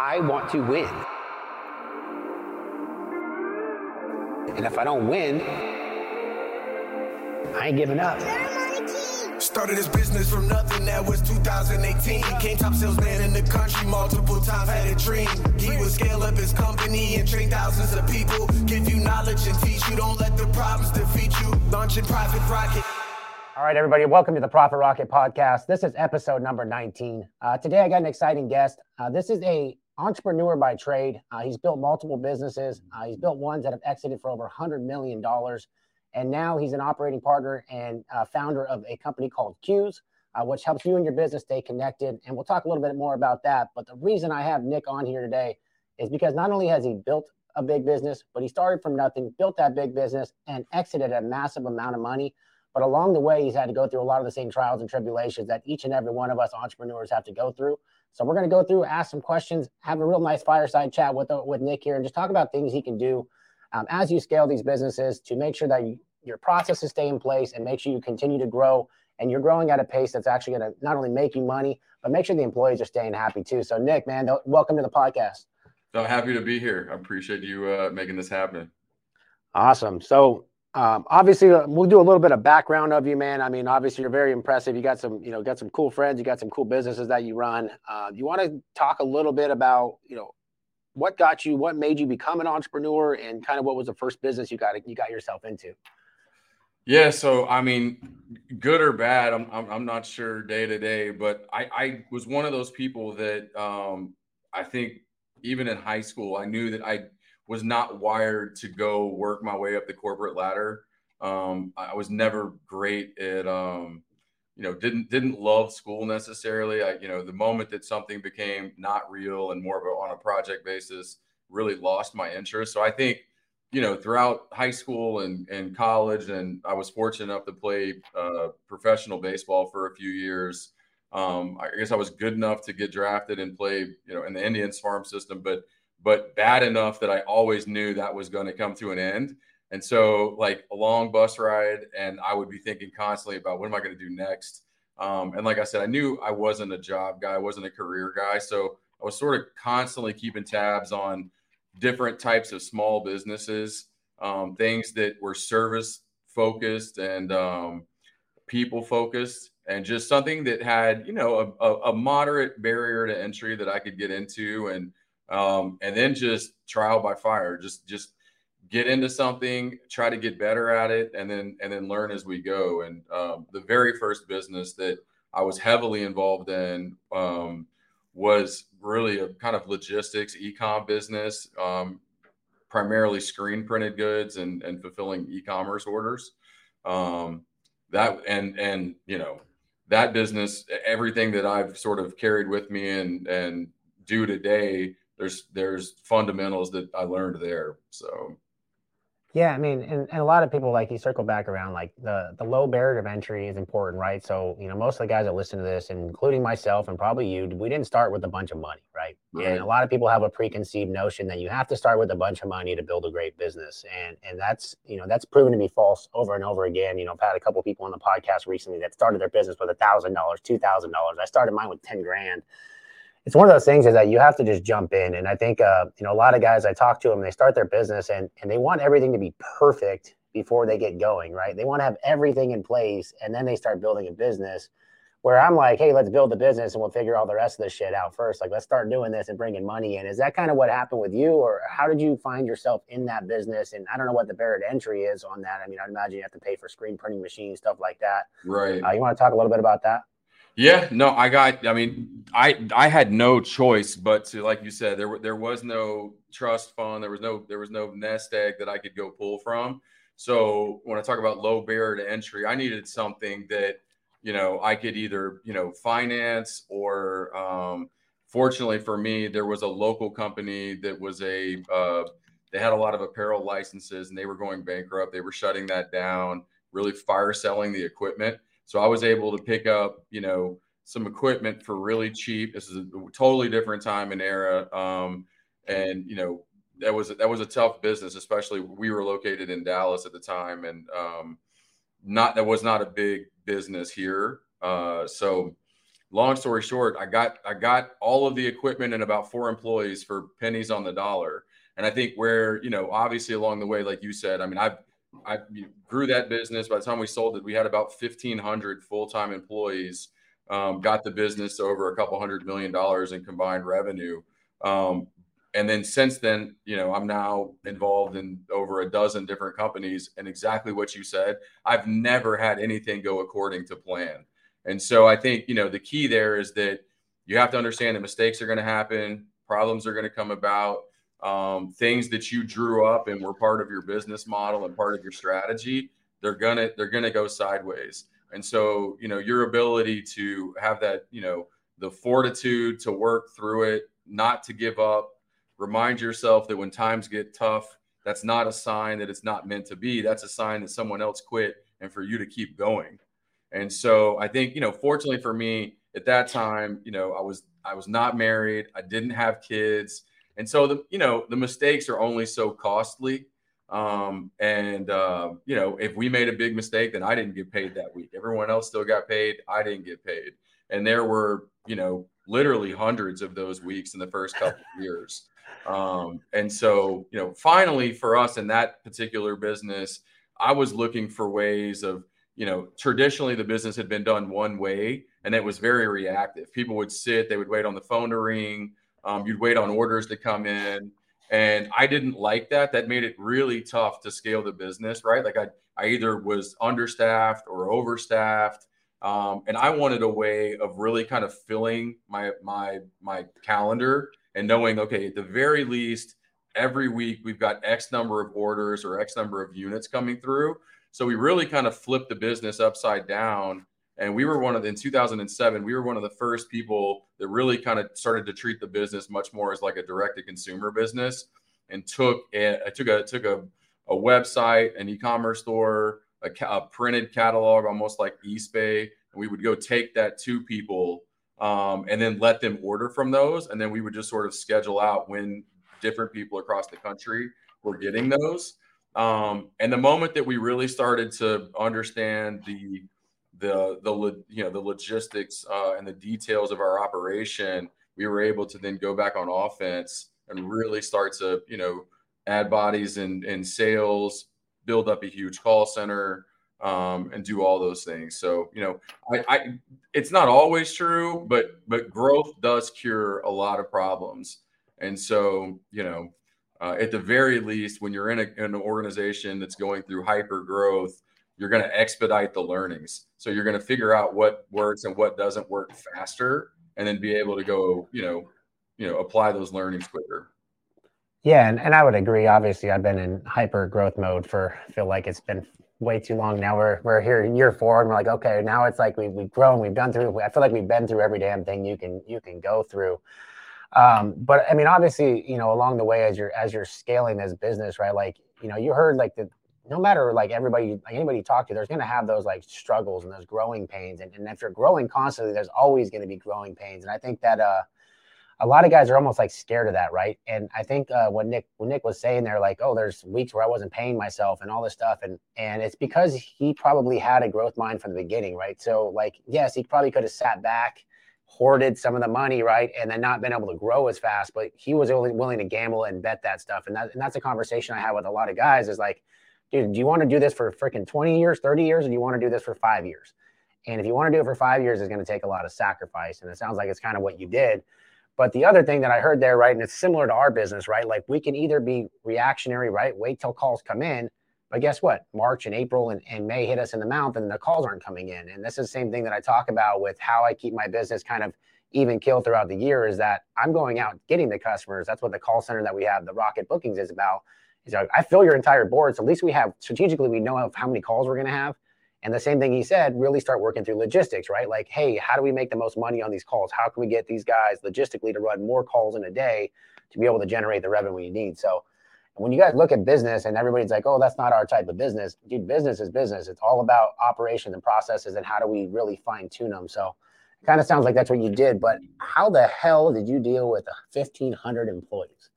I want to win. And if I don't win, I ain't giving up. Started his business from nothing, that was 2018. Came top salesman in the country multiple times, had a dream. He would scale up his company and train thousands of people. Give you knowledge and teach you, don't let the problems defeat you. Launching Profit Rocket. All right, everybody, welcome to the Profit Rocket podcast. This is episode number 19. Uh, today, I got an exciting guest. Uh, this is a entrepreneur by trade. Uh, he's built multiple businesses. Uh, he's built ones that have exited for over $100 million. And now he's an operating partner and uh, founder of a company called CUES, uh, which helps you and your business stay connected. And we'll talk a little bit more about that. But the reason I have Nick on here today is because not only has he built a big business, but he started from nothing, built that big business, and exited a massive amount of money. But along the way, he's had to go through a lot of the same trials and tribulations that each and every one of us entrepreneurs have to go through. So we're going to go through, ask some questions, have a real nice fireside chat with uh, with Nick here, and just talk about things he can do um, as you scale these businesses to make sure that you, your processes stay in place and make sure you continue to grow and you're growing at a pace that's actually going to not only make you money but make sure the employees are staying happy too. So Nick, man, welcome to the podcast. So happy to be here. I appreciate you uh, making this happen. Awesome. So um, obviously, uh, we'll do a little bit of background of you, man. I mean, obviously, you're very impressive. You got some, you know, got some cool friends. You got some cool businesses that you run. Uh, you want to talk a little bit about, you know, what got you, what made you become an entrepreneur, and kind of what was the first business you got you got yourself into? Yeah, so I mean, good or bad, I'm I'm, I'm not sure day to day, but I I was one of those people that um, I think even in high school, I knew that I was not wired to go work my way up the corporate ladder. Um, I was never great at, um, you know, didn't didn't love school necessarily. I, you know, the moment that something became not real and more of a, on a project basis, really lost my interest. So I think, you know, throughout high school and and college, and I was fortunate enough to play uh, professional baseball for a few years. Um, I guess I was good enough to get drafted and play, you know, in the Indians farm system, but but bad enough that I always knew that was going to come to an end. And so, like a long bus ride, and I would be thinking constantly about what am I going to do next. Um, and like I said, I knew I wasn't a job guy, I wasn't a career guy. So I was sort of constantly keeping tabs on different types of small businesses, um, things that were service focused and um, people focused, and just something that had, you know, a, a, a moderate barrier to entry that I could get into and um, and then just trial by fire. Just just get into something, try to get better at it, and then and then learn as we go. And um, the very first business that I was heavily involved in um, was really a kind of logistics e-com business, um, primarily screen printed goods and and fulfilling e-commerce orders. Um, that and and you know that business, everything that I've sort of carried with me and and do today there's there's fundamentals that I learned there. So yeah, I mean, and, and a lot of people like you circle back around like the the low barrier of entry is important, right? So you know, most of the guys that listen to this, including myself and probably you, we didn't start with a bunch of money, right? right? And a lot of people have a preconceived notion that you have to start with a bunch of money to build a great business, and and that's you know that's proven to be false over and over again. You know, I've had a couple people on the podcast recently that started their business with a thousand dollars, two thousand dollars. I started mine with ten grand it's one of those things is that you have to just jump in. And I think, uh, you know, a lot of guys I talk to them, they start their business and, and they want everything to be perfect before they get going, right? They want to have everything in place and then they start building a business where I'm like, hey, let's build the business and we'll figure all the rest of this shit out first. Like, let's start doing this and bringing money in. Is that kind of what happened with you, or how did you find yourself in that business? And I don't know what the barrier to entry is on that. I mean, I'd imagine you have to pay for screen printing machines, stuff like that. Right. Uh, you want to talk a little bit about that? Yeah, no, I got. I mean, I I had no choice but to, like you said, there there was no trust fund, there was no there was no nest egg that I could go pull from. So when I talk about low barrier to entry, I needed something that you know I could either you know finance or um, fortunately for me, there was a local company that was a uh, they had a lot of apparel licenses and they were going bankrupt. They were shutting that down, really fire selling the equipment. So I was able to pick up, you know, some equipment for really cheap. This is a totally different time and era. Um, and you know, that was that was a tough business, especially we were located in Dallas at the time, and um, not that was not a big business here. Uh, so long story short, I got I got all of the equipment and about four employees for pennies on the dollar. And I think where you know, obviously along the way, like you said, I mean, I I grew that business. By the time we sold it, we had about fifteen hundred full time employees. Um, got the business over a couple hundred million dollars in combined revenue. Um, and then since then, you know, I'm now involved in over a dozen different companies. And exactly what you said, I've never had anything go according to plan. And so I think, you know, the key there is that you have to understand that mistakes are going to happen, problems are going to come about, um, things that you drew up and were part of your business model and part of your strategy, they're gonna they're gonna go sideways. And so, you know, your ability to have that, you know, the fortitude to work through it, not to give up, remind yourself that when times get tough, that's not a sign that it's not meant to be. That's a sign that someone else quit and for you to keep going. And so I think, you know, fortunately for me at that time, you know, I was I was not married, I didn't have kids. And so the, you know, the mistakes are only so costly. Um, and uh, you know, if we made a big mistake, then I didn't get paid that week. Everyone else still got paid. I didn't get paid. And there were, you know, literally hundreds of those weeks in the first couple of years. Um, and so, you know, finally for us in that particular business, I was looking for ways of, you know, traditionally the business had been done one way and it was very reactive. People would sit, they would wait on the phone to ring, um, you'd wait on orders to come in. And I didn't like that. That made it really tough to scale the business, right? Like I, I either was understaffed or overstaffed. Um, and I wanted a way of really kind of filling my my my calendar and knowing, okay, at the very least, every week we've got X number of orders or X number of units coming through. So we really kind of flipped the business upside down. And we were one of the, in 2007, we were one of the first people that really kind of started to treat the business much more as like a direct to consumer business and took a, took a, took a, a website, an e-commerce store, a, a printed catalog, almost like eBay. And we would go take that to people um, and then let them order from those. And then we would just sort of schedule out when different people across the country were getting those. Um, and the moment that we really started to understand the the the you know the logistics uh, and the details of our operation, we were able to then go back on offense and really start to you know add bodies and and sales, build up a huge call center, um, and do all those things. So you know, I, I it's not always true, but but growth does cure a lot of problems. And so you know, uh, at the very least, when you're in, a, in an organization that's going through hyper growth, you're going to expedite the learnings. So you're going to figure out what works and what doesn't work faster, and then be able to go, you know, you know, apply those learnings quicker. Yeah, and, and I would agree. Obviously, I've been in hyper growth mode for feel like it's been way too long now. We're we're here in year four, and we're like, okay, now it's like we we've grown, we've done through. I feel like we've been through every damn thing you can you can go through. Um, but I mean, obviously, you know, along the way as you're as you're scaling this business, right? Like, you know, you heard like the no matter like everybody like anybody you talk to, there's gonna have those like struggles and those growing pains. And, and if you're growing constantly, there's always gonna be growing pains. And I think that uh a lot of guys are almost like scared of that, right? And I think uh, what Nick what Nick was saying there, like, oh, there's weeks where I wasn't paying myself and all this stuff, and and it's because he probably had a growth mind from the beginning, right? So like, yes, he probably could have sat back, hoarded some of the money, right, and then not been able to grow as fast, but he was only willing to gamble and bet that stuff, and that and that's a conversation I have with a lot of guys is like, dude, do you want to do this for freaking 20 years, 30 years, or do you want to do this for five years? And if you want to do it for five years, it's going to take a lot of sacrifice, and it sounds like it's kind of what you did but the other thing that I heard there, right, and it's similar to our business, right? Like we can either be reactionary, right? Wait till calls come in. But guess what? March and April and, and May hit us in the mouth and the calls aren't coming in. And this is the same thing that I talk about with how I keep my business kind of even kill throughout the year is that I'm going out getting the customers. That's what the call center that we have, the Rocket Bookings, is about. Is like, I fill your entire board. So at least we have strategically, we know how many calls we're going to have and the same thing he said, really start working through logistics, right? Like, hey, how do we make the most money on these calls? How can we get these guys logistically to run more calls in a day to be able to generate the revenue you need? So when you guys look at business and everybody's like, oh, that's not our type of business, dude, business is business. It's all about operations and processes and how do we really fine tune them. So it kind of sounds like that's what you did, but how the hell did you deal with 1,500 employees?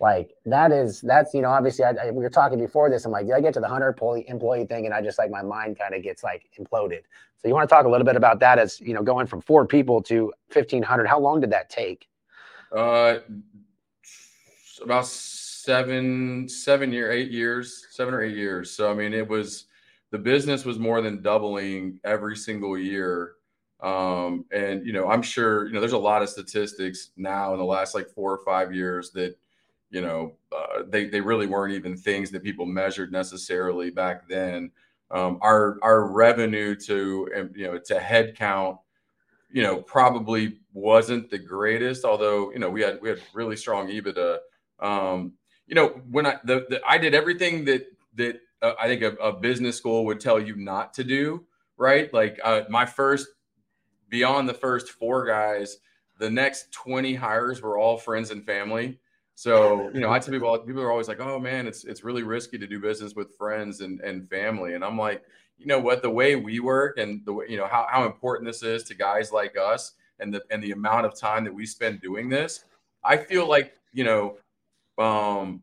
Like that is that's you know obviously I, I, we were talking before this i'm like did i get to the 100 employee, employee thing? And i just like my mind kind of gets like imploded. So you want to talk a little bit about that as you know going from four people to 1500 how long did that take? Uh about seven seven year eight years seven or eight years. So i mean it was the business was more than doubling every single year. Um, and you know i'm sure you know there's a lot of statistics now in the last like four or five years that you know, uh, they they really weren't even things that people measured necessarily back then. Um, our our revenue to you know to head count, you know, probably wasn't the greatest. Although you know we had we had really strong EBITDA. Um, you know, when I the, the I did everything that that uh, I think a, a, business school would tell you not to do. Right, like uh, my first beyond the first four guys, the next twenty hires were all friends and family so, you know, I tell people, people are always like, oh man, it's it's really risky to do business with friends and, and family. And I'm like, you know what, the way we work and the way, you know, how, how important this is to guys like us and the and the amount of time that we spend doing this, I feel like, you know, um,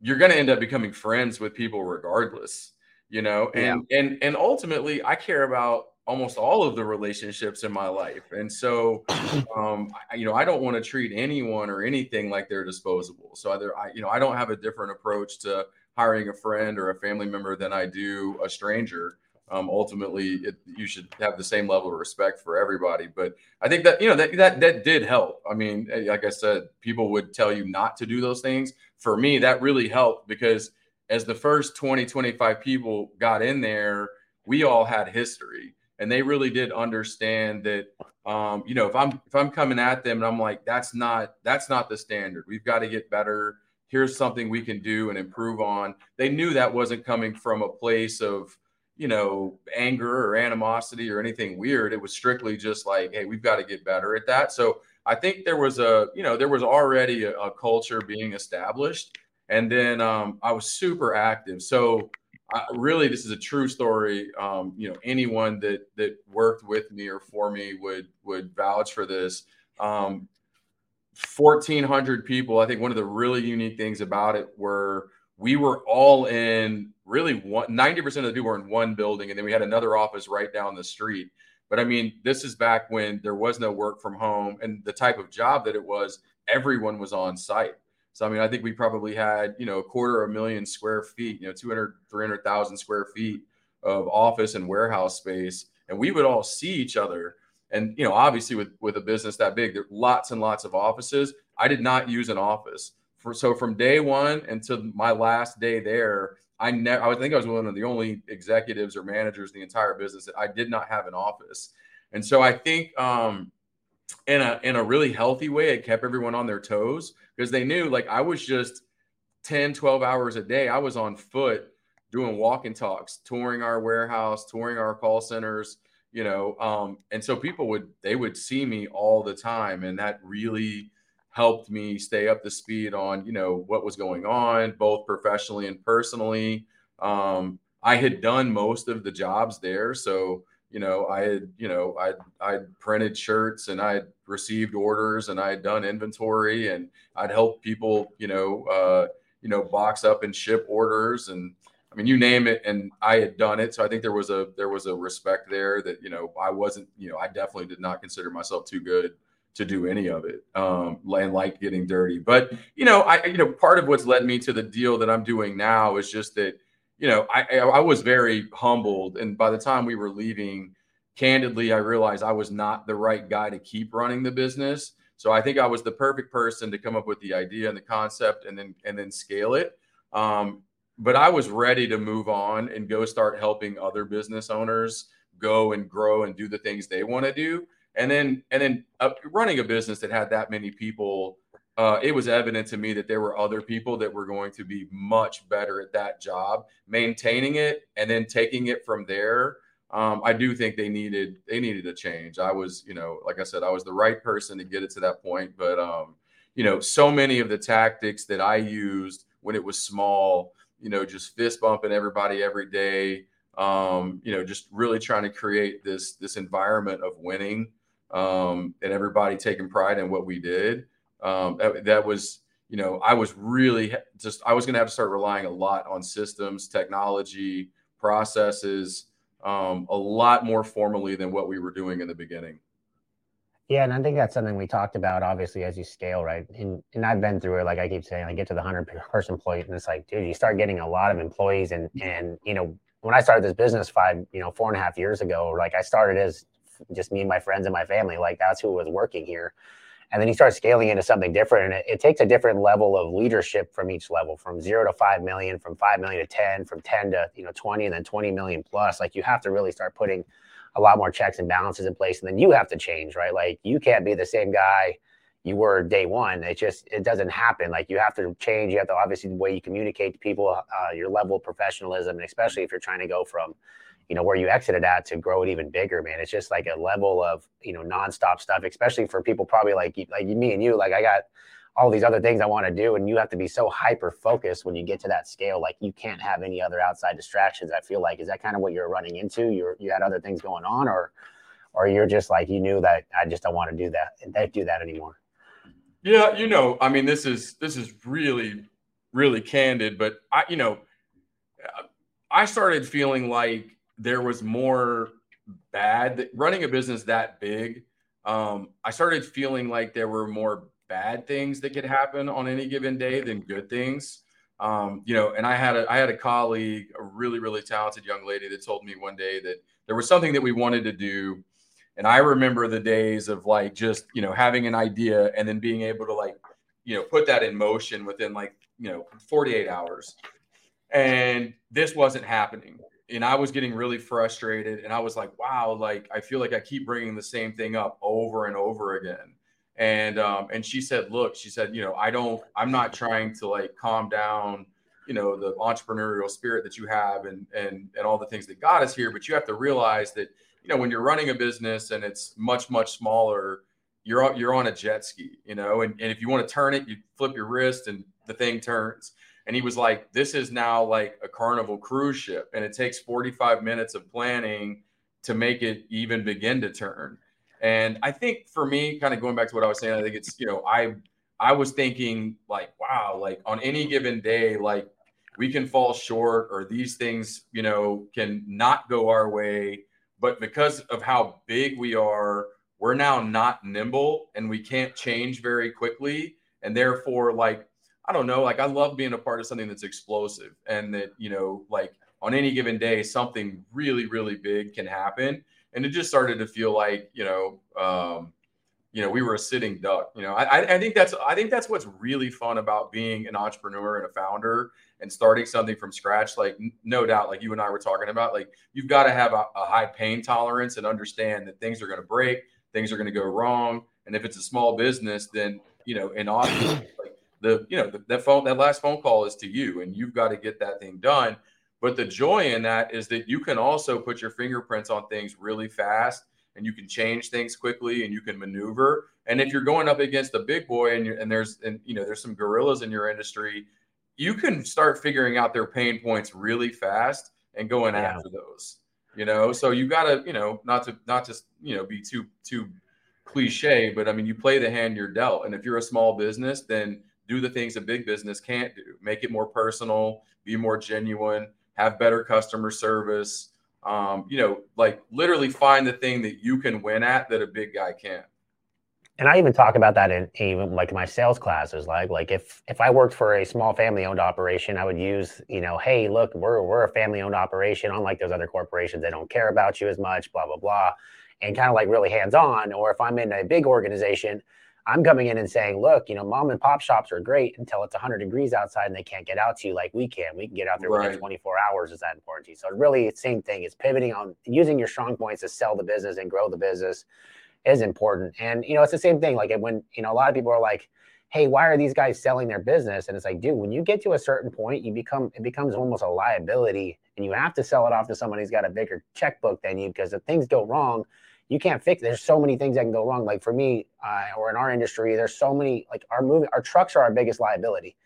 you're gonna end up becoming friends with people regardless, you know, and yeah. and and ultimately I care about almost all of the relationships in my life. And so, um, I, you know, I don't want to treat anyone or anything like they're disposable. So either I, you know, I don't have a different approach to hiring a friend or a family member than I do a stranger. Um, ultimately, it, you should have the same level of respect for everybody. But I think that you know that that that did help. I mean, eh, like I said, people would tell you not to do those things. For me, that really helped because as the first 20, 25 people got in there, we all had history and they really did understand that um, you know if i'm if i'm coming at them and i'm like that's not that's not the standard. We've got to get better. Here's something we can do and improve on. They knew that wasn't coming from a place of you know anger or animosity or anything weird. It was strictly just like hey we've got to get better at that. So i think there was a you know there was already a, a culture being established. And then um, i was super active. So I, really, this is a true story. Um, you know, anyone that that worked with me or for me would would vouch for this. Um, 1,400 people. I think one of the really unique things about it were we were all in really one 90% of the people were in one building, and then we had another office right down the street. But I mean, this is back when there was no work from home, and the type of job that it was, everyone was on site. So, I mean, I think we probably had, you know, a quarter of a million square feet, you know, 200, 300,000 square feet of office and warehouse space. And we would all see each other. And, you know, obviously with, with a business that big, there are lots and lots of offices. I did not use an office. For, so from day one until my last day there, I never, I think I was one of the only executives or managers in the entire business that I did not have an office. And so I think, um, in a in a really healthy way it kept everyone on their toes because they knew like i was just 10 12 hours a day i was on foot doing walk and talks touring our warehouse touring our call centers you know um, and so people would they would see me all the time and that really helped me stay up to speed on you know what was going on both professionally and personally. Um, i had done most of the jobs there so you know, I had, you know, I I'd printed shirts and I received orders and I had done inventory and I'd help people, you know, uh, you know, box up and ship orders and I mean, you name it, and I had done it. So I think there was a there was a respect there that you know I wasn't, you know, I definitely did not consider myself too good to do any of it um, and like getting dirty. But you know, I you know part of what's led me to the deal that I'm doing now is just that you know, I I was very humbled, and by the time we were leaving, candidly, I realized I was not the right guy to keep running the business. So I think I was the perfect person to come up with the idea and the concept, and then and then scale it. Um, but I was ready to move on and go start helping other business owners go and grow and do the things they want to do. And then and then uh, running a business that had that many people uh, it was evident to me that there were other people that were going to be much better at that job, maintaining it and then taking it from there. Um, I do think they needed they needed a change. I was, you know, like I said, I was the right person to get it to that point. But um, you know, so many of the tactics that I used when it was small, you know, just fist bumping everybody every day, um, you know, just really trying to create this this environment of winning um, and everybody taking pride in what we did um, that, that was you know, I was really just I was going to have to start relying a lot on systems, technology, processes, um, a lot more formally than what we were doing in the beginning. Yeah, and I think that's something we talked about, obviously, as you scale, right? And and I've been through it. Like I keep saying, I get to the hundred person employee, point, and it's like, dude, you start getting a lot of employees, and and you know, when I started this business five, you know, four and a half years ago, like I started as just me and my friends and my family, like that's who was working here and then you start scaling into something different and it, it, takes a different level of leadership from each level from zero to five million from five million to 10 from 10 to you know 20 and then 20 million plus. Like you have to really start putting a lot more checks and balances in place and then you have to change right? Like you can't be the same guy you were day one. It just it doesn't happen. Like you have to change. You have to obviously the way you communicate to people uh, your level of professionalism and especially if you're trying to go from you know where you exited at to grow it even bigger man. It's just like a level of you know nonstop stuff especially for people probably like like me and you like i got all these other things i want to do and you have to be so hyper focused when you get to that scale like you can't have any other outside distractions i feel like. Is that kind of what you're running into? You're you had other things going on or or you're just like you knew that i just don't want to do that and do that anymore yeah you know i mean this is this is really really candid but i you know i started feeling like there was more bad running a business that big. Um, I started feeling like there were more bad things that could happen on any given day than good things. Um, you know, and I had a I had a colleague, a really really talented young lady, that told me one day that there was something that we wanted to do, and I remember the days of like just you know having an idea and then being able to like you know put that in motion within like you know 48 hours, and this wasn't happening and I was getting really frustrated. And I was like, wow, like I feel like I keep bringing the same thing up over and over again. And um, and she said, look, she said, you know, I don't, I'm not trying to like calm down, you know, the entrepreneurial spirit that you have and and and all the things that got us here. But you have to realize that, you know, when you're running a business and it's much much smaller, you're you're on a jet ski, you know, and, and if you want to turn it, you flip your wrist and the thing turns and he was like this is now like a carnival cruise ship and it takes 45 minutes of planning to make it even begin to turn. And i think for me kind of going back to what i was saying i think it's you know i i was thinking like wow like on any given day like we can fall short or these things you know can not go our way. But because of how big we are we're now not nimble and we can't change very quickly. And therefore like I don't know. Like I love being a part of something that's explosive and that, you know, like on any given day, something really, really big can happen. And it just started to feel like, you know, um, you know, we were a sitting duck. You know, I, I think that's I think that's what's really fun about being an entrepreneur and a founder and starting something from scratch. Like, no doubt, like you and I were talking about, like you've got to have a, a high pain tolerance and understand that things are going to break, things are going to go wrong, and if it's a small business, then you know, in Austin, the you know the, that phone that last phone call is to you and you've got to get that thing done. But the joy in that is that you can also put your fingerprints on things really fast and you can change things quickly and you can maneuver. And if you're going up against a big boy and, and there's and you know there's some gorillas in your industry you can start figuring out their pain points really fast and going yeah. after those you know? So you got to you know not to not just you know be too too cliche but i mean you play the hand you're dealt. And if you're a small business then do the things a big business can't do. Make it more personal, be more genuine, have better customer service. Um, you know, like literally find the thing that you can win at that a big guy can't. And I even talk about that in even like my sales classes. Like, like if if I worked for a small family owned operation, I would use, you know, hey, look, we're we're a family owned operation. Unlike those other corporations, they don't care about you as much, blah blah blah, and kind of like really hands on. Or if I'm in a big organization, I'm coming in and saying, look, you know, mom and pop shops are great until it's 100 degrees outside and they can't get out to you like we can. We can get out there right. within 24 hours. Is that important to you? So really, the same thing is pivoting on using your strong points to sell the business and grow the business is important. And you know, it's the same thing. Like when you know, a lot of people are like, "Hey, why are these guys selling their business?" And it's like, dude, when you get to a certain point, you become it becomes almost a liability, and you have to sell it off to someone who's got a bigger checkbook than you because if things go wrong you can't fix. There's so many things that can go wrong. Like for me, uh, or in our industry, there's so many. Like our movie, our trucks are our biggest liability.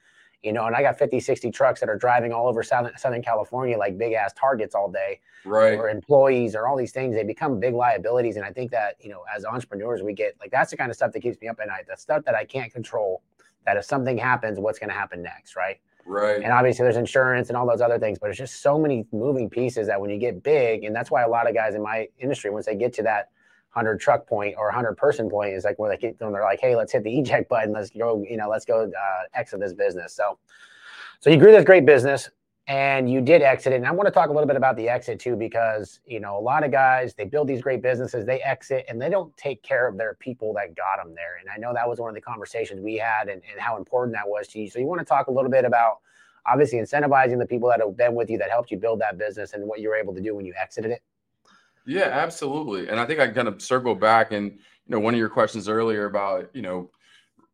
You know, and I got 50, 60 trucks that are driving all over Southern, Southern California like big ass targets all day. Right. Or employees or all these things. They become big liabilities. And I think that, you know, as entrepreneurs, we get like that's the kind of stuff that keeps me up at night. The stuff that I can't control, that if something happens, what's going to happen next, right? Right. And obviously there's insurance and all those other things, but it's just so many moving pieces that when you get big, and that's why a lot of guys in my industry, once they get to that 100 truck point or 100 person point, is like where they get, when they're like, hey, let's hit the eject button, let's go, you know, let's go uh, exit this business. So, so you grew this great business and you did exit it. And I want to talk a little bit about the exit too, because you know a lot of guys they build these great businesses, they exit, and they don't take care of their people that got them there. And I know that was one of the conversations we had, and, and how important that was to you. So you want to talk a little bit about obviously incentivizing the people that have been with you that helped you build that business and what you were able to do when you exited it. Yeah, absolutely. And I think I kind of circle back and you know one of your questions earlier about you know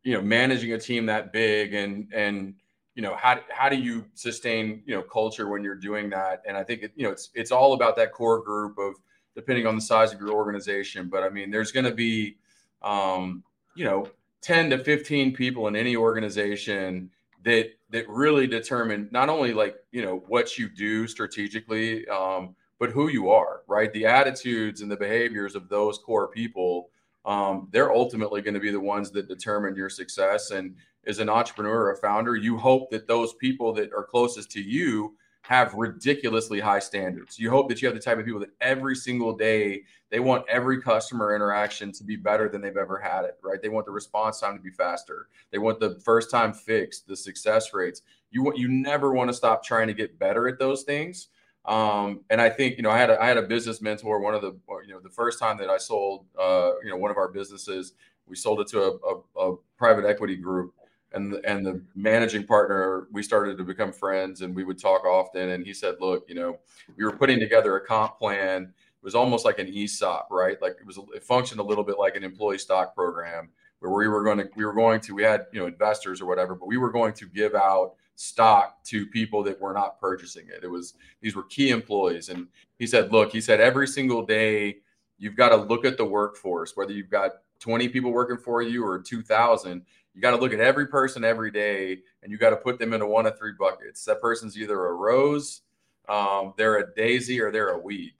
you know managing a team that big and and you know how how do you sustain you know culture when you're doing that and i think it, you know it's it's all about that core group of depending on the size of your organization but i mean there's going to be um, you know 10 to 15 people in any organization that that really determine not only like you know what you do strategically um, but who you are right the attitudes and the behaviors of those core people um, they're ultimately going to be the ones that determine your success. And as an entrepreneur or a founder, you hope that those people that are closest to you have ridiculously high standards. You hope that you have the type of people that every single day they want every customer interaction to be better than they've ever had it, right? They want the response time to be faster. They want the first time fixed, the success rates. You want you never want to stop trying to get better at those things. Um, and I think you know I had a, I had a business mentor. One of the you know the first time that I sold uh, you know one of our businesses, we sold it to a, a, a private equity group, and and the managing partner we started to become friends, and we would talk often. And he said, "Look, you know, we were putting together a comp plan. It was almost like an ESOP, right? Like it was it functioned a little bit like an employee stock program." Where we were going to, we were going to, we had, you know, investors or whatever, but we were going to give out stock to people that were not purchasing it. It was these were key employees. And he said, look, he said every single day you've got to look at the workforce, whether you've got 20 people working for you or 2000, you got to look at every person every day and you got to put them into one of three buckets. That person's either a rose, um, they're a daisy, or they're a weed,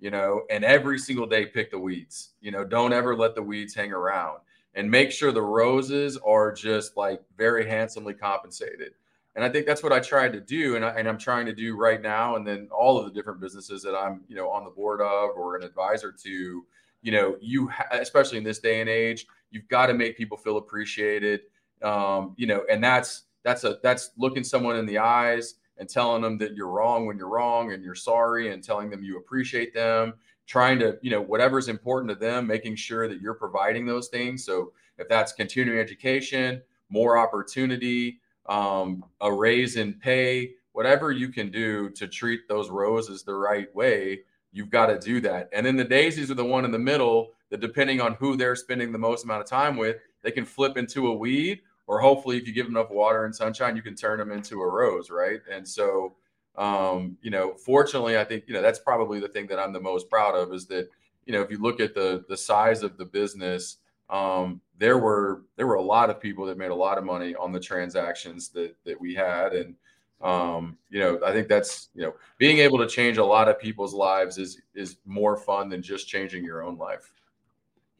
you know, and every single day pick the weeds, you know, don't ever let the weeds hang around and make sure the roses are just like very handsomely compensated and I think that's what I tried to do, and, I, and I'm trying to do right now. And then all of the different businesses that I'm, you know, on the board of or an advisor to, you know, you ha- especially in this day and age, you've got to make people feel appreciated. Um, you know, and that's that's a that's looking someone in the eyes and telling them that you're wrong when you're wrong and you're sorry and telling them you appreciate them trying to you know whatever's important to them making sure that you're providing those things so if that's continuing education more opportunity um, a raise in pay, whatever you can do to treat those roses the right way, you've got to do that. And then the daisies are the one in the middle that, depending on who they're spending the most amount of time with, they can flip into a weed, or hopefully, if you give enough water and sunshine, you can turn them into a rose, right? And so, um, you know, fortunately, I think you know that's probably the thing that I'm the most proud of is that you know if you look at the the size of the business um, there were there were a lot of people that made a lot of money on the transactions that that we had, and um, you know, I think that's you know, being able to change a lot of people's lives is is more fun than just changing your own life.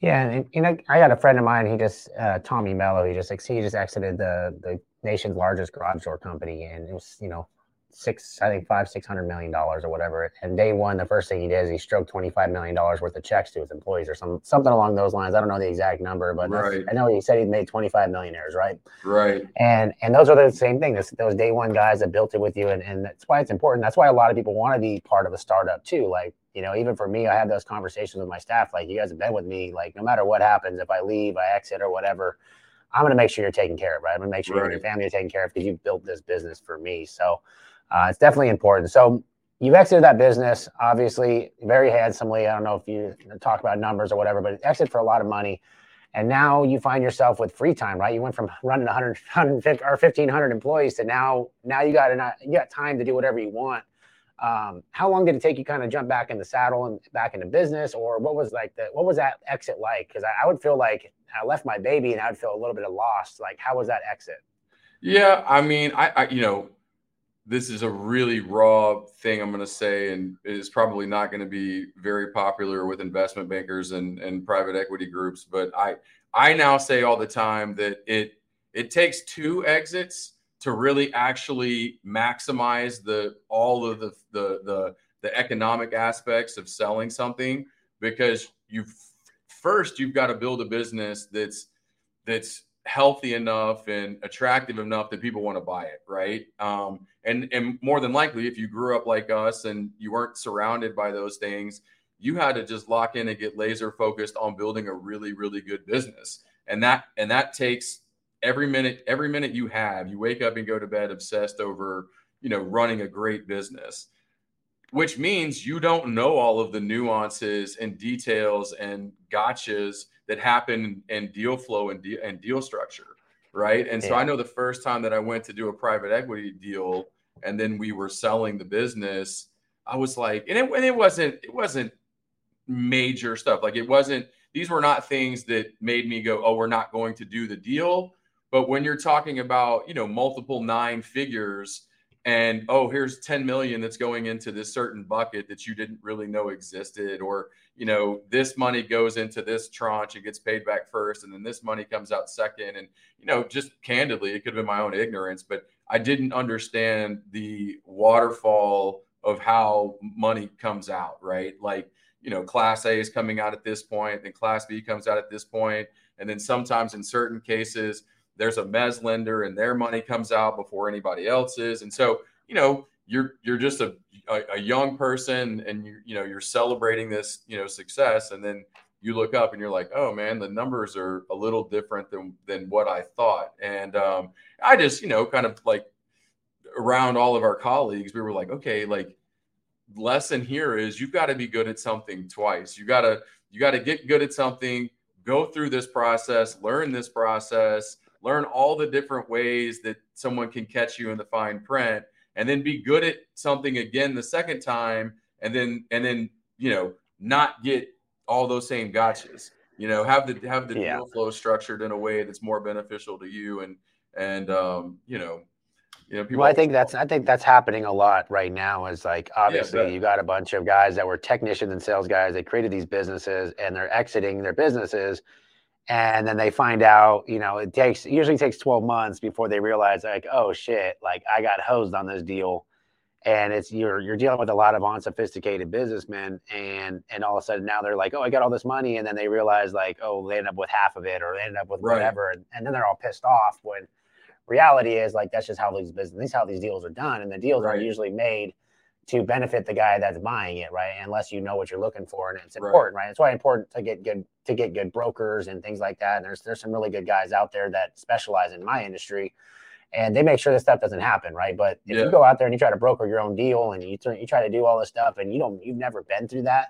Yeah, and you know, I got a friend of mine. He just uh, Tommy Mello. He just he just exited the the nation's largest garage door company, and it was you know six, I think five, six hundred million dollars or whatever. And day one, the first thing he did is he stroked twenty five million dollars worth of checks to his employees or some something along those lines. I don't know the exact number, but right. I know he said he made twenty five millionaires, right? Right. And and those are the same thing. Those, those day one guys that built it with you, and and that's why it's important. That's why a lot of people want to be part of a startup too. Like you know, even for me, I have those conversations with my staff. Like you guys have been with me. Like no matter what happens, if I leave, I exit or whatever. I'm going to make sure you're taken care of, right? I'm going to make sure right. your family are taken care of because you've built this business for me. So, uh, it's definitely important. So you've exited that business, obviously, very handsomely. I don't know if you talk about numbers or whatever, but exit for a lot of money. And now you find yourself with free time, right? You went from running 100, 150 or 1,500 employees to now, now you got enough, you got time to do whatever you want. Um, how long did it take you kind of jump back in the saddle and back into business, or what was like the what was that exit like? Because I, I would feel like I left my baby and I'd feel a little bit of lost. Like, how was that exit? Yeah, I mean, I, I you know, this is a really raw thing I'm going to say, and is probably not going to be very popular with investment bankers and, and private equity groups. But I I now say all the time that it it takes two exits to really actually maximize the all of the the the, the economic aspects of selling something because you first you've got to build a business that's that's healthy enough and attractive enough that people want to buy it right? Um, and and more than likely if you grew up like us and you weren't surrounded by those things you had to just lock in and get laser focused on building a really really good business. And that and that takes every minute every minute you have you wake up and go to bed obsessed over you know running a great business which means you don't know all of the nuances and details and gotchas that happen in deal flow and, de- and deal structure right? And so i know the first time that i went to do a private equity deal and then we were selling the business i was like and it, and it wasn't it wasn't major stuff. Like it wasn't these were not things that made me go oh we're not going to do the deal. But when you're talking about, you know, multiple nine figures and oh, here's 10 million that's going into this certain bucket that you didn't really know existed, or you know, this money goes into this tranche and gets paid back first, and then this money comes out second. And you know, just candidly, it could have been my own ignorance, but I didn't understand the waterfall of how money comes out, right? Like, you know, class A is coming out at this point, then class B comes out at this point, and then sometimes in certain cases, there's a mez lender and their money comes out before anybody else's. And so, you know, you're you're just a, a, a young person and you you know you're celebrating this you know success. And then you look up and you're like oh man the numbers are a little different than than what i thought. And um, i just you know kind of like around all of our colleagues we were like okay like lesson here is you've got to be good at something twice. You got to you got to get good at something go through this process learn this process learn all the different ways that someone can catch you in the fine print and then be good at something again the second time and then and then you know not get all those same gotchas you know have the have the yeah. deal flow structured in a way that's more beneficial to you and and um you know you know people well i think that's i think that's happening a lot right now is like obviously yeah, you got a bunch of guys that were technicians and sales guys they created these businesses and they're exiting their businesses and then they find out you know it takes usually takes 12 months before they realize like oh shit like i got hosed on this deal. And it's you're you're dealing with a lot of unsophisticated businessmen. And and all of a sudden now they're like oh i got all this money. And then they realize like oh they end up with half of it or they end up with right. whatever. And, and then they're all pissed off when reality is like that's just how these business these how these deals are done. And the deals right. are usually made to benefit the guy that's buying it, right? Unless you know what you're looking for, and it's important, right? right? It's why important to get good to get good brokers and things like that. And there's there's some really good guys out there that specialize in my industry, and they make sure this stuff doesn't happen, right? But if yeah. you go out there and you try to broker your own deal and you you try to do all this stuff and you don't you've never been through that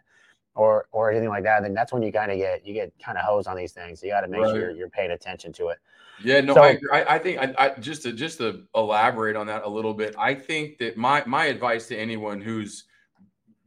or or anything like that, then that's when you kind of get you get kind of hosed on these things. So you got to make right. sure you're, you're paying attention to it. Yeah, no, so, I, I, think I, I, just to just to elaborate on that a little bit. I think that my my advice to anyone who's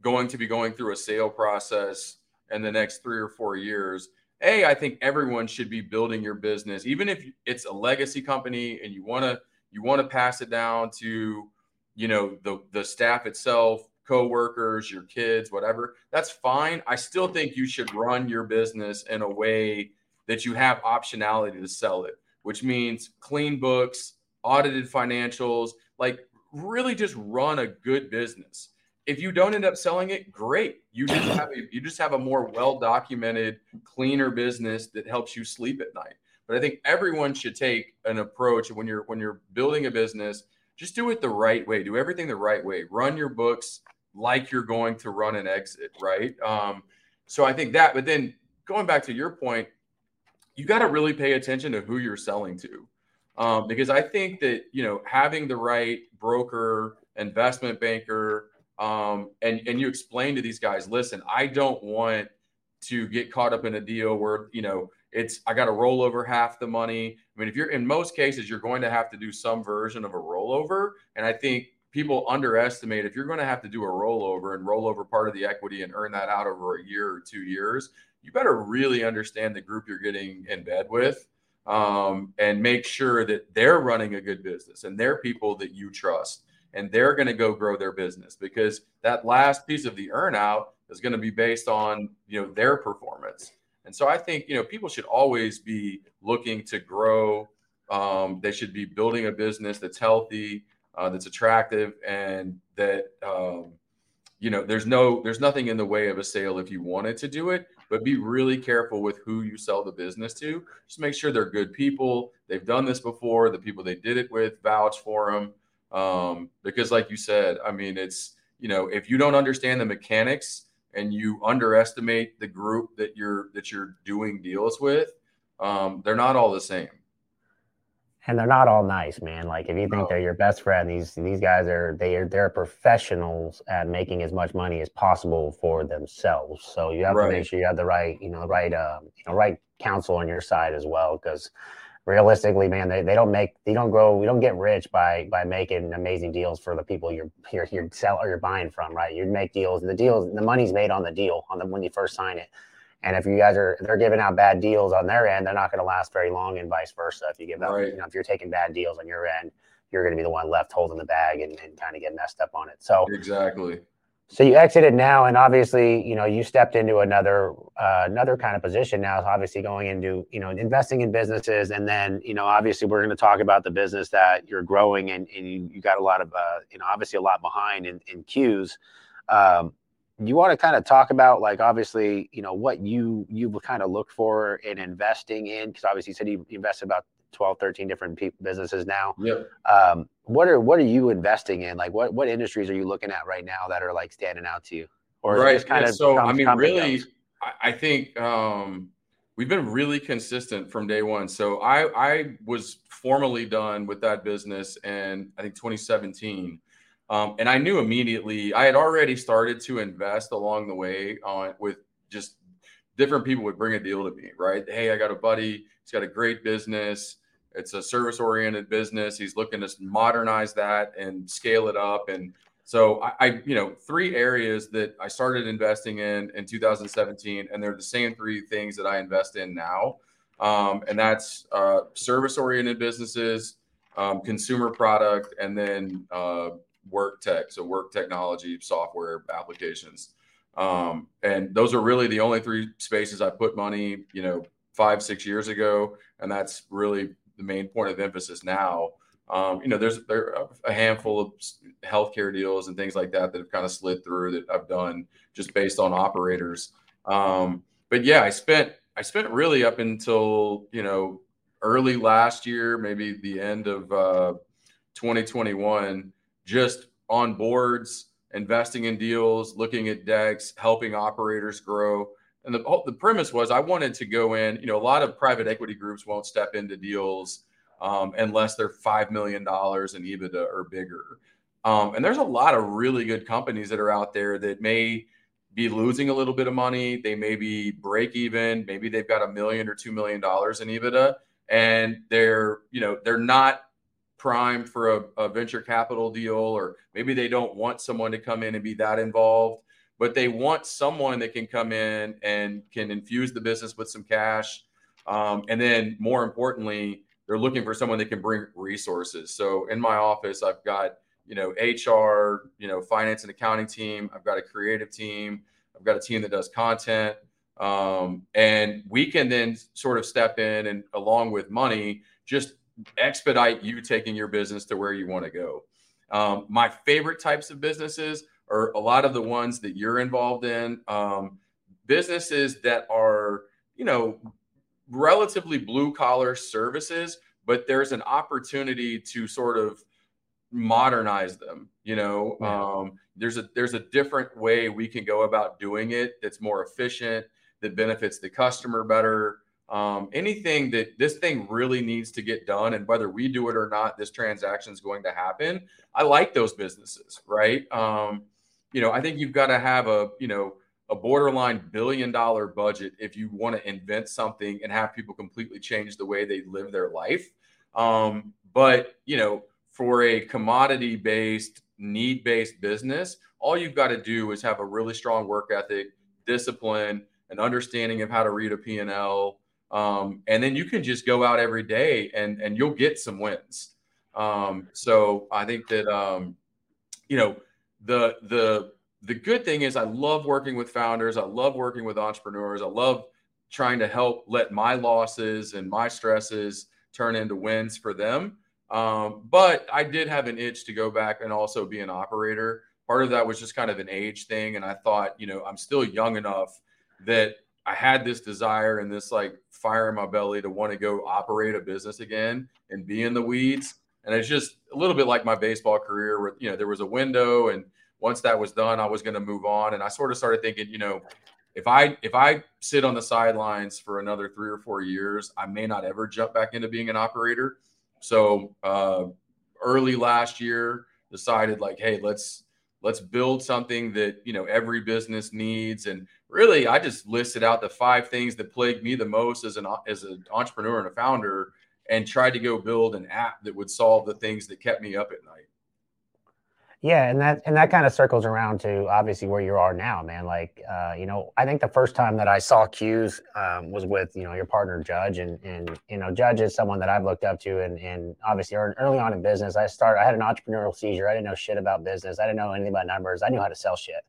going to be going through a sale process in the next three or four years, a, I think everyone should be building your business, even if it's a legacy company and you want to you want to pass it down to, you know, the the staff itself, coworkers, your kids, whatever. That's fine. I still think you should run your business in a way that you have optionality to sell it which means clean books, audited financials, like really just run a good business. If you don't end up selling it, great. You just have a, you just have a more well documented, cleaner business that helps you sleep at night. But I think everyone should take an approach when you're when you're building a business, just do it the right way. Do everything the right way. Run your books like you're going to run an exit, right? Um, so I think that. But then going back to your point, you got to really pay attention to who you're selling to. Um, because I think that, you know, having the right broker, investment banker, um, and, and you explain to these guys, listen, I don't want to get caught up in a deal where, you know, it's, I got to roll over half the money. I mean, if you're in most cases, you're going to have to do some version of a rollover. And I think people underestimate if you're going to have to do a rollover and roll over part of the equity and earn that out over a year or two years, you better really understand the group you're getting in bed with um, and make sure that they're running a good business and they're people that you trust and they're going to go grow their business because that last piece of the earnout is going to be based on you know their performance and so i think you know people should always be looking to grow Um, they should be building a business that's healthy, uh, that's attractive, and that um, you know there's no there's nothing in the way of a sale if you wanted to do it. But be really careful with who you sell the business to. Just make sure they're good people. They've done this before. The people they did it with vouch for them. Um, because, like you said, I mean, it's you know if you don't understand the mechanics and you underestimate the group that you're that you're doing deals with, um, they're not all the same. And they're not all nice, man. Like if you think they're your best friend, these these guys are they are they're professionals at making as much money as possible for themselves. So you have right. to make sure you have the right, you know, right uh, you know, right counsel on your side as well. Because realistically, man, they, they don't make they don't grow, we don't get rich by by making amazing deals for the people you're you're you're sell or you're buying from, right? You make deals, and the deals, the money's made on the deal on the when you first sign it. And if you guys are they're giving out bad deals on their end, they're not going to last very long, and vice versa. If you give out, right. you know, if you're taking bad deals on your end, you're going to be the one left holding the bag and, and kind of get messed up on it. So exactly. So you exited now, and obviously, you know, you stepped into another uh, another kind of position now. Obviously, going into you know investing in businesses, and then you know, obviously, we're going to talk about the business that you're growing, and, and you, you got a lot of uh, you know, obviously, a lot behind in, in CUES. Um, you want to kind of talk about like obviously you know what you you kind of look for in investing in because obviously you said you invest about 12 13 different pe- businesses now. Yep. um, what are what are you investing in? Like what what industries are you looking at right now that are like standing out to you? Or right kind yeah. of so i mean really i think um, we've been really consistent from day one. So i i was formally done with that business in i think 2017 um, and I knew immediately, I had already started to invest along the way on with just different people would bring a deal to me, right? Hey, I got a buddy, he's got a great business. It's a service oriented business. He's looking to modernize that and scale it up. And so I, I, you know, three areas that I started investing in in 2017, and they're the same three things that I invest in now. Um, and that's uh, service oriented businesses, um, consumer product, and then uh, work tech, so work technology, software applications. Um, and those are really the only three spaces I put money, you know, five, six years ago. And that's really the main point of emphasis now. Um, you know, there's there a handful of healthcare deals and things like that that have kind of slid through that I've done just based on operators. Um, but yeah, I spent I spent really up until you know early last year, maybe the end of uh, 2021, just on boards, investing in deals, looking at decks, helping operators grow. And the, the premise was I wanted to go in, you know, a lot of private equity groups won't step into deals um, unless they're $5 million in EBITDA or bigger. Um, and there's a lot of really good companies that are out there that may be losing a little bit of money. They may be break even. Maybe they've got a million or $2 million in EBITDA and they're, you know, they're not prime for a, a, venture capital deal, or maybe they don't want someone to come in and be that involved, but they want someone that can come in and can infuse the business with some cash. Um, and then, more importantly, they're looking for someone that can bring resources. So, in my office, I've got you know HR, you know finance and accounting team. I've got a creative team. I've got a team that does content. Um, and we can then sort of step in and along with money just expedite you taking your business to where you want to go. Um, my favorite types of businesses are a lot of the ones that you're involved in. Um, businesses that are, you know, relatively blue collar services, but there's an opportunity to sort of modernize them. You know, um, there's a there's a different way we can go about doing it that's more efficient, that benefits the customer better um, anything that this thing really needs to get done and whether we do it or not this transaction is going to happen i like those businesses right? Um, you know i think you've got to have a you know a borderline billion dollar budget if you want to invent something and have people completely change the way they live their life. Um, but you know for a commodity based need based business all you've got to do is have a really strong work ethic discipline an understanding of how to read a p&l um, and then you can just go out every day and and you'll get some wins. Um, so I think that um, you know the the the good thing is I love working with founders. I love working with entrepreneurs. I love trying to help let my losses and my stresses turn into wins for them. Um, but I did have an itch to go back and also be an operator. Part of that was just kind of an age thing. And I thought, you know, I'm still young enough that I had this desire and this like fire in my belly to want to go operate a business again and be in the weeds. And it's just a little bit like my baseball career where, you know, there was a window and once that was done, I was going to move on. And I sort of started thinking, you know, if I if I sit on the sidelines for another three or four years, I may not ever jump back into being an operator. So uh, early last year, decided like, hey, let's let's build something that you know every business needs. And really, I just listed out the five things that plagued me the most as an as an entrepreneur and a founder, and tried to go build an app that would solve the things that kept me up at night. Yeah, and that and that kind of circles around to obviously where you are now, man. Like, uh, you know, I think the first time that I saw CUES um, was with you know your partner Judge, and and you know Judge is someone that I've looked up to, and and obviously early on in business, I started. I had an entrepreneurial seizure. I didn't know shit about business. I didn't know anything about numbers. I knew how to sell shit,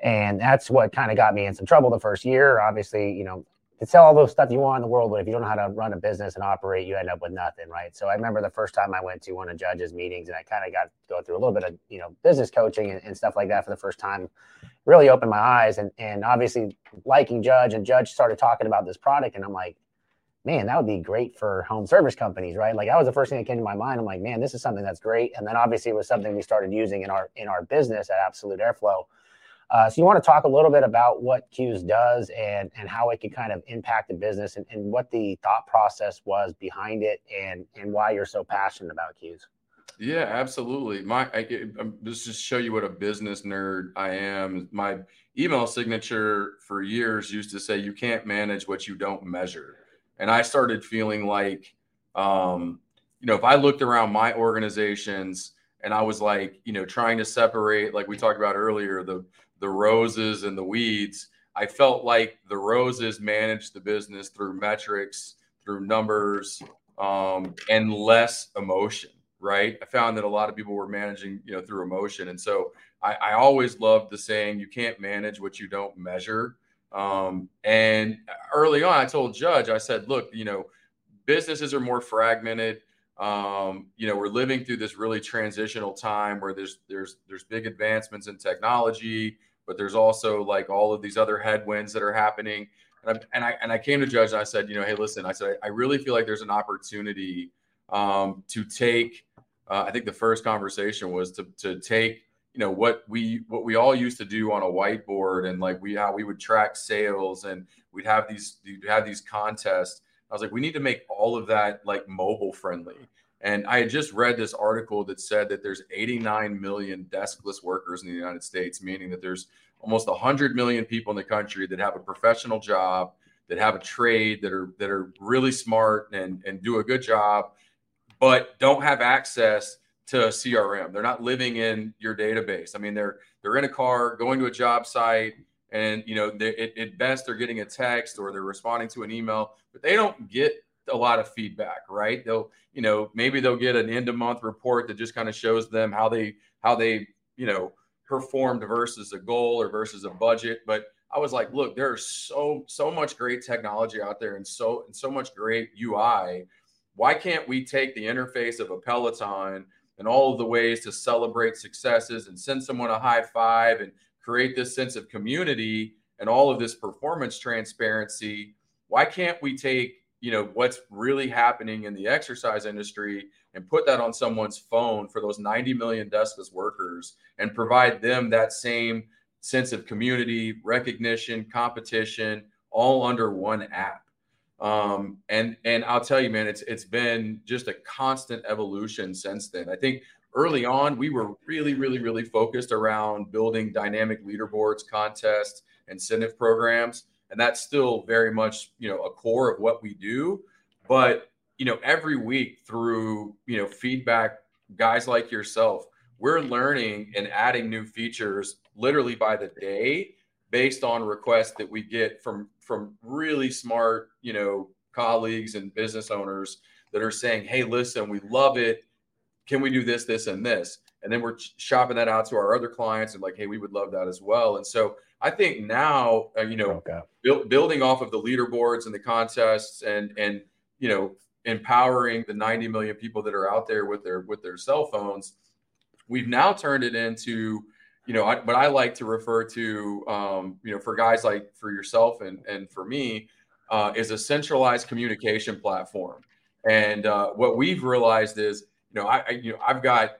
and that's what kind of got me in some trouble the first year. Obviously, you know, to sell all those stuff you want in the world, but if you don't know how to run a business and operate, you end up with nothing, right? So I remember the first time I went to one of Judge's meetings, and I kind of got to go through a little bit of you know business coaching and, and, stuff like that for the first time. Really opened my eyes, and and obviously liking Judge, and Judge started talking about this product, and I'm like, man, that would be great for home service companies, right? Like that was the first thing that came to my mind. I'm like, man, this is something that's great, and then obviously it was something we started using in our in our business at Absolute Airflow uh, so you want to talk a little bit about what CUES does and and how it can kind of impact the business and, and what the thought process was behind it and and why you're so passionate about CUES. Yeah, absolutely. My I, um, just to show you what a business nerd I am. My email signature for years used to say you can't manage what you don't measure, and I started feeling like, um, you know, if I looked around my organizations and I was like, you know, trying to separate, like we talked about earlier, the the roses and the weeds. I felt like the roses managed the business through metrics, through numbers, um, and less emotion. Right. I found that a lot of people were managing, you know, through emotion, and so I, I always loved the saying, "You can't manage what you don't measure." Um, and early on, I told Judge, I said, "Look, you know, businesses are more fragmented." Um, you know, we're living through this really transitional time where there's there's there's big advancements in technology but there's also like all of these other headwinds that are happening. And I, and I, and I came to Judge and I said, you know, hey, listen, I said, I really feel like there's an opportunity um, to take. Uh, I think the first conversation was to to take you know what we what we all used to do on a whiteboard and like we how we would track sales and we'd have these we'd have these contests. I was like, we need to make all of that like mobile friendly. And I had just read this article that said that there's 89 million deskless workers in the United States, meaning that there's almost 100 million people in the country that have a professional job, that have a trade, that are that are really smart and and do a good job, but don't have access to CRM. They're not living in your database. I mean, they're they're in a car going to a job site, and you know, at best they're getting a text or they're responding to an email, but they don't get a lot of feedback, right? They'll, you know, maybe they'll get an end of month report that just kind of shows them how they how they, you know, performed versus a goal or versus a budget. But I was like, look, there's so so much great technology out there and so and so much great UI. Why can't we take the interface of a Peloton and all of the ways to celebrate successes and send someone a high five and create this sense of community and all of this performance transparency? Why can't we take you know what's really happening in the exercise industry and put that on someone's phone for those 90 million deskless workers and provide them that same sense of community recognition competition all under one app. Um, and and i'll tell you man it's it's been just a constant evolution since then. I think early on we were really really really focused around building dynamic leaderboards contests incentive programs and that's still very much you know a core of what we do. But you know every week through you know feedback guys like yourself we're learning and adding new features literally by the day based on requests that we get from from really smart you know colleagues and business owners that are saying hey listen we love it. Can we do this this and this? And then we're shopping that out to our other clients and like hey we would love that as well. And so I think now, uh, you know, build, building off of the leaderboards and the contests and and you know empowering the 90 million people that are out there with their with their cell phones we've now turned it into you know I, what i like to refer to um, you know for guys like for yourself and and for me uh, is a centralized communication platform. And uh, what we've realized is you know I, I, you know i've got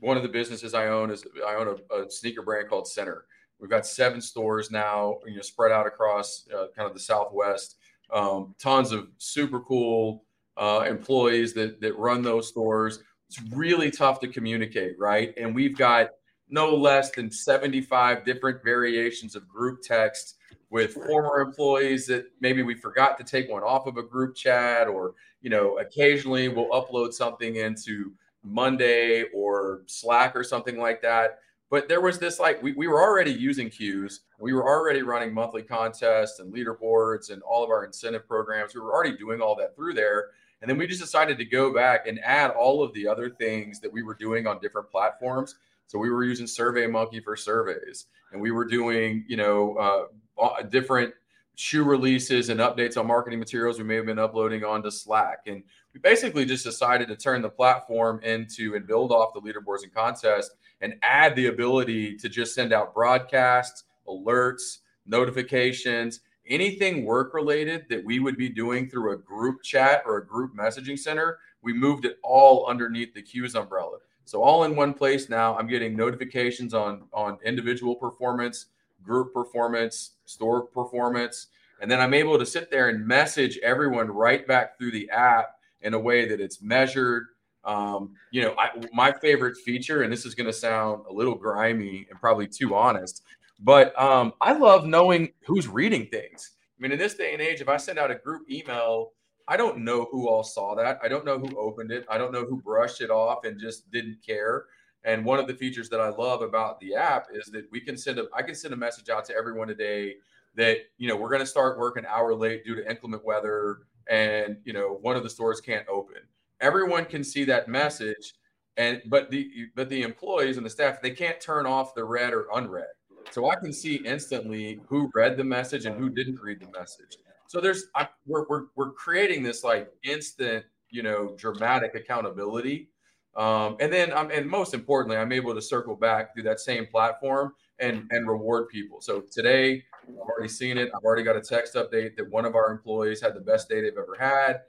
one of the businesses i own is i own a, a sneaker brand called center we've got seven stores now you know spread out across uh, kind of the southwest um, tons of super cool uh, employees that that run those stores. It's really tough to communicate, right? And we've got no less than 75 different variations of group text with former employees that maybe we forgot to take one off of a group chat or you know occasionally we'll upload something into monday or slack or something like that but there was this like we, we were already using CUES we were already running monthly contests and leaderboards and all of our incentive programs we were already doing all that through there and then we just decided to go back and add all of the other things that we were doing on different platforms. So we were using Survey Monkey for surveys, and we were doing, you know, uh, different shoe releases and updates on marketing materials we may have been uploading onto Slack. And we basically just decided to turn the platform into and build off the leaderboards and contests and add the ability to just send out broadcasts, alerts, notifications, anything work related that we would be doing through a group chat or a group messaging center, we moved it all underneath the CUES umbrella. So all in one place now, I'm getting notifications on on individual performance, group performance, store performance, and then I'm able to sit there and message everyone right back through the app in a way that it's measured. Um, you know, I, my favorite feature, and this is going to sound a little grimy and probably too honest, but um, I love knowing who's reading things. I mean, in this day and age, if I send out a group email, I don't know who all saw that. I don't know who opened it. I don't know who brushed it off and just didn't care. And one of the features that I love about the app is that we can send a I can send a message out to everyone today that you know we're going to start work an hour late due to inclement weather and you know one of the stores can't open. Everyone can see that message and but the but the employees and the staff they can't turn off the read or unread. So I can see instantly who read the message and who didn't read the message. So there's I, we're, we're we're creating this like instant, you know, dramatic accountability. Um, and then I'm and most importantly, I'm able to circle back through that same platform and and reward people. So today I've already seen it. I've already got a text update that one of our employees had the best day they've ever had.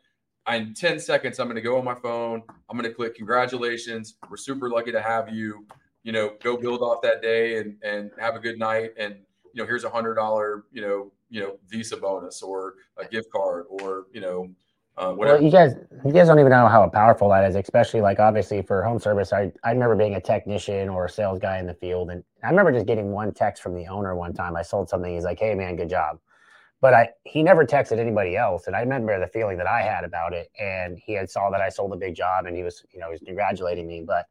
In 10 seconds, I'm going to go on my phone. I'm going to click congratulations. We're super lucky to have you you know, go build off that day and and have a good night. And you know, here's a hundred dollar, you know, you know, Visa bonus or a gift card or you know, uh, whatever. Well, you guys, you guys don't even know how powerful that is, especially like obviously for home service. I, I remember being a technician or a sales guy in the field, and I remember just getting one text from the owner one time. I sold something. He's like, "Hey, man, good job," but I he never texted anybody else, and I remember the feeling that I had about it. And he had saw that I sold a big job, and he was, you know, he was congratulating me, but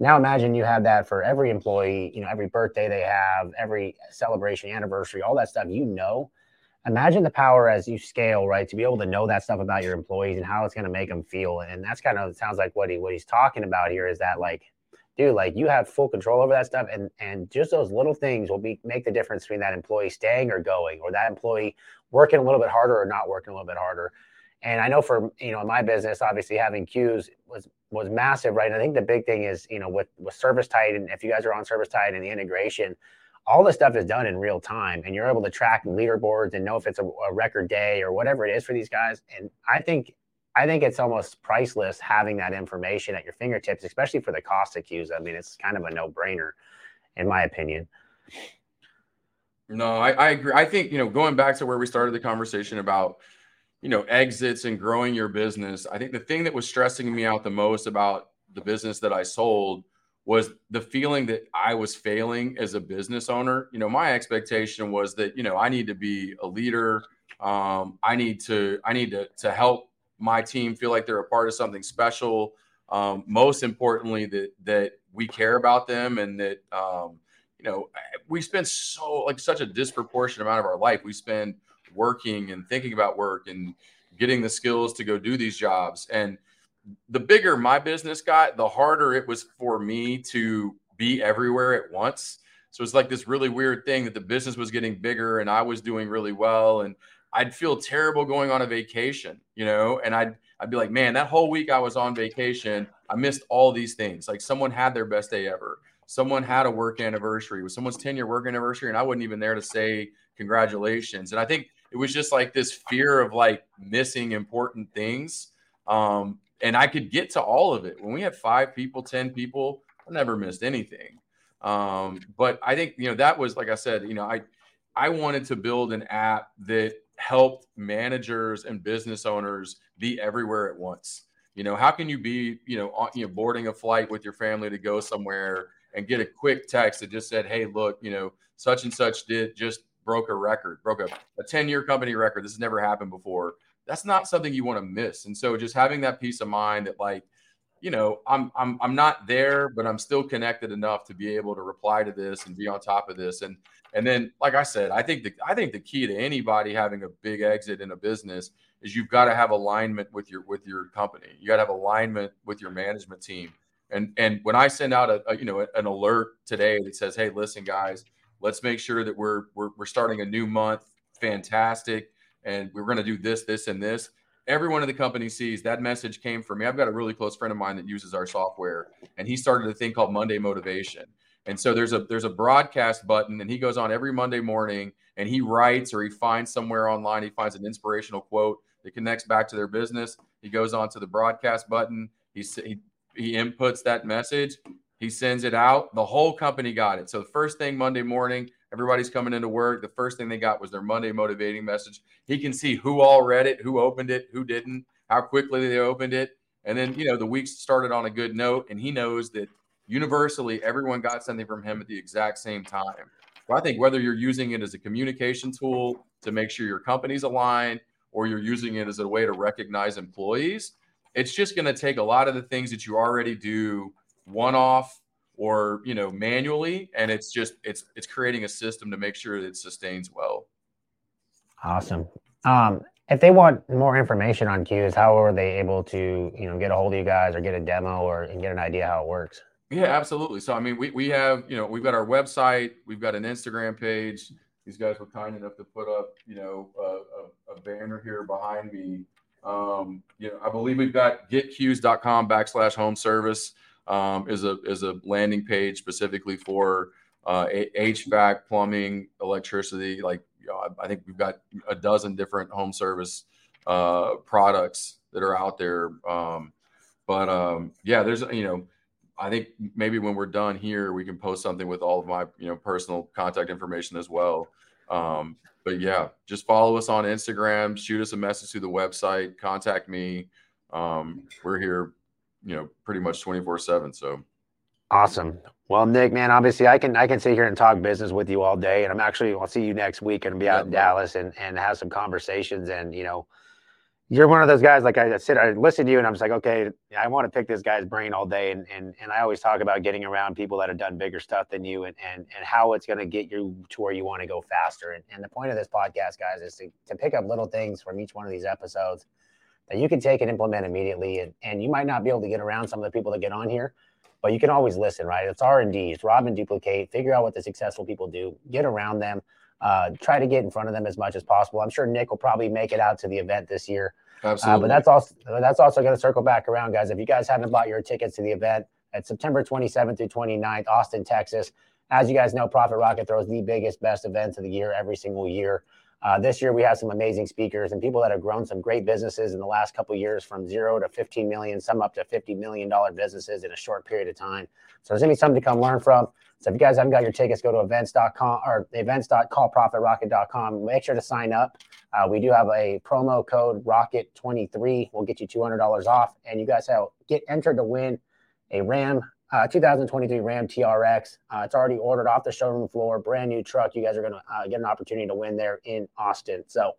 now imagine you have that for every employee, you know, every birthday they have, every celebration, anniversary, all that stuff, you know. Imagine the power as you scale, right? To be able to know that stuff about your employees and how it's going to make them feel. And that's kind of sounds like what he what he's talking about here is that like, dude, like you have full control over that stuff. And and just those little things will be make the difference between that employee staying or going, or that employee working a little bit harder or not working a little bit harder. And I know for you know in my business, obviously having CUES was was massive, right? And I think the big thing is, you know, with with ServiceTitan, if you guys are on ServiceTitan and the integration, all this stuff is done in real time, and you're able to track leaderboards and know if it's a, a record day or whatever it is for these guys. And I think I think it's almost priceless having that information at your fingertips, especially for the cost CUES. I mean, it's kind of a no brainer, in my opinion. No, I, I agree. I think you know, going back to where we started the conversation about you know exits and growing your business i think the thing that was stressing me out the most about the business that i sold was the feeling that i was failing as a business owner you know my expectation was that you know i need to be a leader um, i need to i need to, to help my team feel like they're a part of something special um, most importantly that that we care about them and that um, you know we spend so like such a disproportionate amount of our life we spend working and thinking about work and getting the skills to go do these jobs. And the bigger my business got, the harder it was for me to be everywhere at once. So it's like this really weird thing that the business was getting bigger and I was doing really well and I'd feel terrible going on a vacation, you know, and I'd I'd be like, man, that whole week I was on vacation, I missed all these things. Like someone had their best day ever. Someone had a work anniversary with someone's 10 year work anniversary, and I wasn't even there to say congratulations. And I think it was just like this fear of like missing important things. Um, and I could get to all of it. When we had five people, 10 people, I never missed anything. Um, but I think, you know, that was, like I said, you know, I, I wanted to build an app that helped managers and business owners be everywhere at once. You know, how can you be, you know, on, you know, boarding a flight with your family to go somewhere and get a quick text that just said, "Hey, look, you know, such and such did just broke a record, broke a, a 10-year company record. This has never happened before." That's not something you want to miss. And so just having that peace of mind that like, you know, I'm I'm I'm not there, but I'm still connected enough to be able to reply to this and be on top of this. And and then, like I said, I think the I think the key to anybody having a big exit in a business is you've got to have alignment with your with your company. You got to have alignment with your management team. And and when I send out a, a you know an alert today that says, "Hey, listen, guys, let's make sure that we're we're, we're starting a new month, fantastic, and we're going to do this, this, and this." Everyone in the company sees that message came from me. I've got a really close friend of mine that uses our software, and he started a thing called Monday Motivation. And so there's a there's a broadcast button, and he goes on every Monday morning and he writes or he finds somewhere online, he finds an inspirational quote that connects back to their business. He goes on to the broadcast button. He he, he inputs that message. He sends it out. The whole company got it. So the first thing Monday morning, everybody's coming into work. The first thing they got was their Monday motivating message. He can see who all read it, who opened it, who didn't, how quickly they opened it. And then, you know, the week started on a good note, and he knows that universally everyone got something from him at the exact same time. So I think whether you're using it as a communication tool to make sure your company's aligned or you're using it as a way to recognize employees, it's just going to take a lot of the things that you already do one off or you know manually and it's just it's it's creating a system to make sure it sustains well. Awesome. Um if they want more information on CUES how are they able to you know get a hold of you guys or get a demo or and get an idea how it works yeah, absolutely. So I mean, we we have you know we've got our website, we've got an Instagram page. These guys were kind enough to put up you know a, a, a banner here behind me. Um, you know, I believe we've got getcues.com backslash home service um, is a is a landing page specifically for uh, HVAC, plumbing, electricity. Like you know, I, I think we've got a dozen different home service uh, products that are out there. Um, but um, yeah, there's you know I think maybe when we're done here, we can post something with all of my you know personal contact information as well. Um, but yeah, just follow us on Instagram, shoot us a message through the website, contact me. Um, we're here, you know, pretty much twenty four seven. So awesome. Well, Nick, man, obviously I can I can sit here and talk business with you all day, and I'm actually I'll see you next week and be out yeah, in Dallas and and have some conversations and you know you're one of those guys like I said I listen to you and I'm just like okay I want to pick this guy's brain all day. And and and I always talk about getting around people that have done bigger stuff than you and and and how it's going to get you to where you want to go faster. And, and the point of this podcast guys is to, to pick up little things from each one of these episodes that you can take and implement immediately. And and you might not be able to get around some of the people that get on here but you can always listen right? It's R&D it's rob and duplicate. Figure out what the successful people do. Get around them uh, try to get in front of them as much as possible. I'm sure Nick will probably make it out to the event this year. Absolutely. Uh, but that's also that's also going to circle back around, guys. If you guys haven't bought your tickets to the event at September 27th through 29th, Austin, Texas. As you guys know, Profit Rocket throws the biggest, best events of the year every single year. Uh, this year, we have some amazing speakers and people that have grown some great businesses in the last couple years from zero to 15 million, some up to 50 million dollar businesses in a short period of time. So there's gonna be something to come learn from. So if you guys haven't got your tickets, go to events.com or events.callprofitrocket.com. Make sure to sign up. Uh, we do have a promo code Rocket23. We'll get you $200 off, and you guys have get entered to win a Ram uh, 2023 Ram TRX. Uh, it's already ordered off the showroom floor, brand new truck. You guys are going to uh, get an opportunity to win there in Austin. So,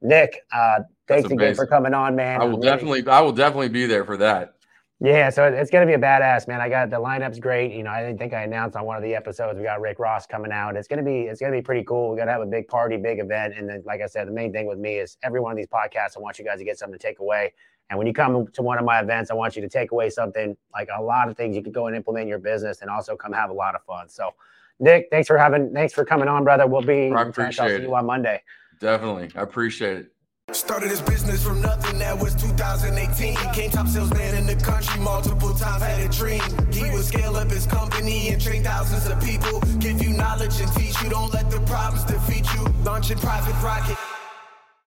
Nick, uh, thanks again for coming on, man. I will definitely, I will definitely be there for that. Yeah, so it's going to be a badass, man. I got the lineup's great. You know, I didn't think I announced on one of the episodes we got Rick Ross coming out. It's going to be it's going to be pretty cool. We're going to have a big party, big event, and then like I said, the main thing with me is every one of these podcasts. I want you guys to get something to take away. And when you come to one of my events, I want you to take away something like a lot of things you could go and implement in your business and also come have a lot of fun. So, Nick, thanks for having, thanks for coming on, brother. We'll be, I appreciate I'll see you on Monday. Definitely. I appreciate it. Started his business from nothing, that was 2018. Came top salesman in the country, multiple times had a dream. He would scale up his company and train thousands of people. Give you knowledge and teach you, don't let the problems defeat you. Launching Profit Rocket.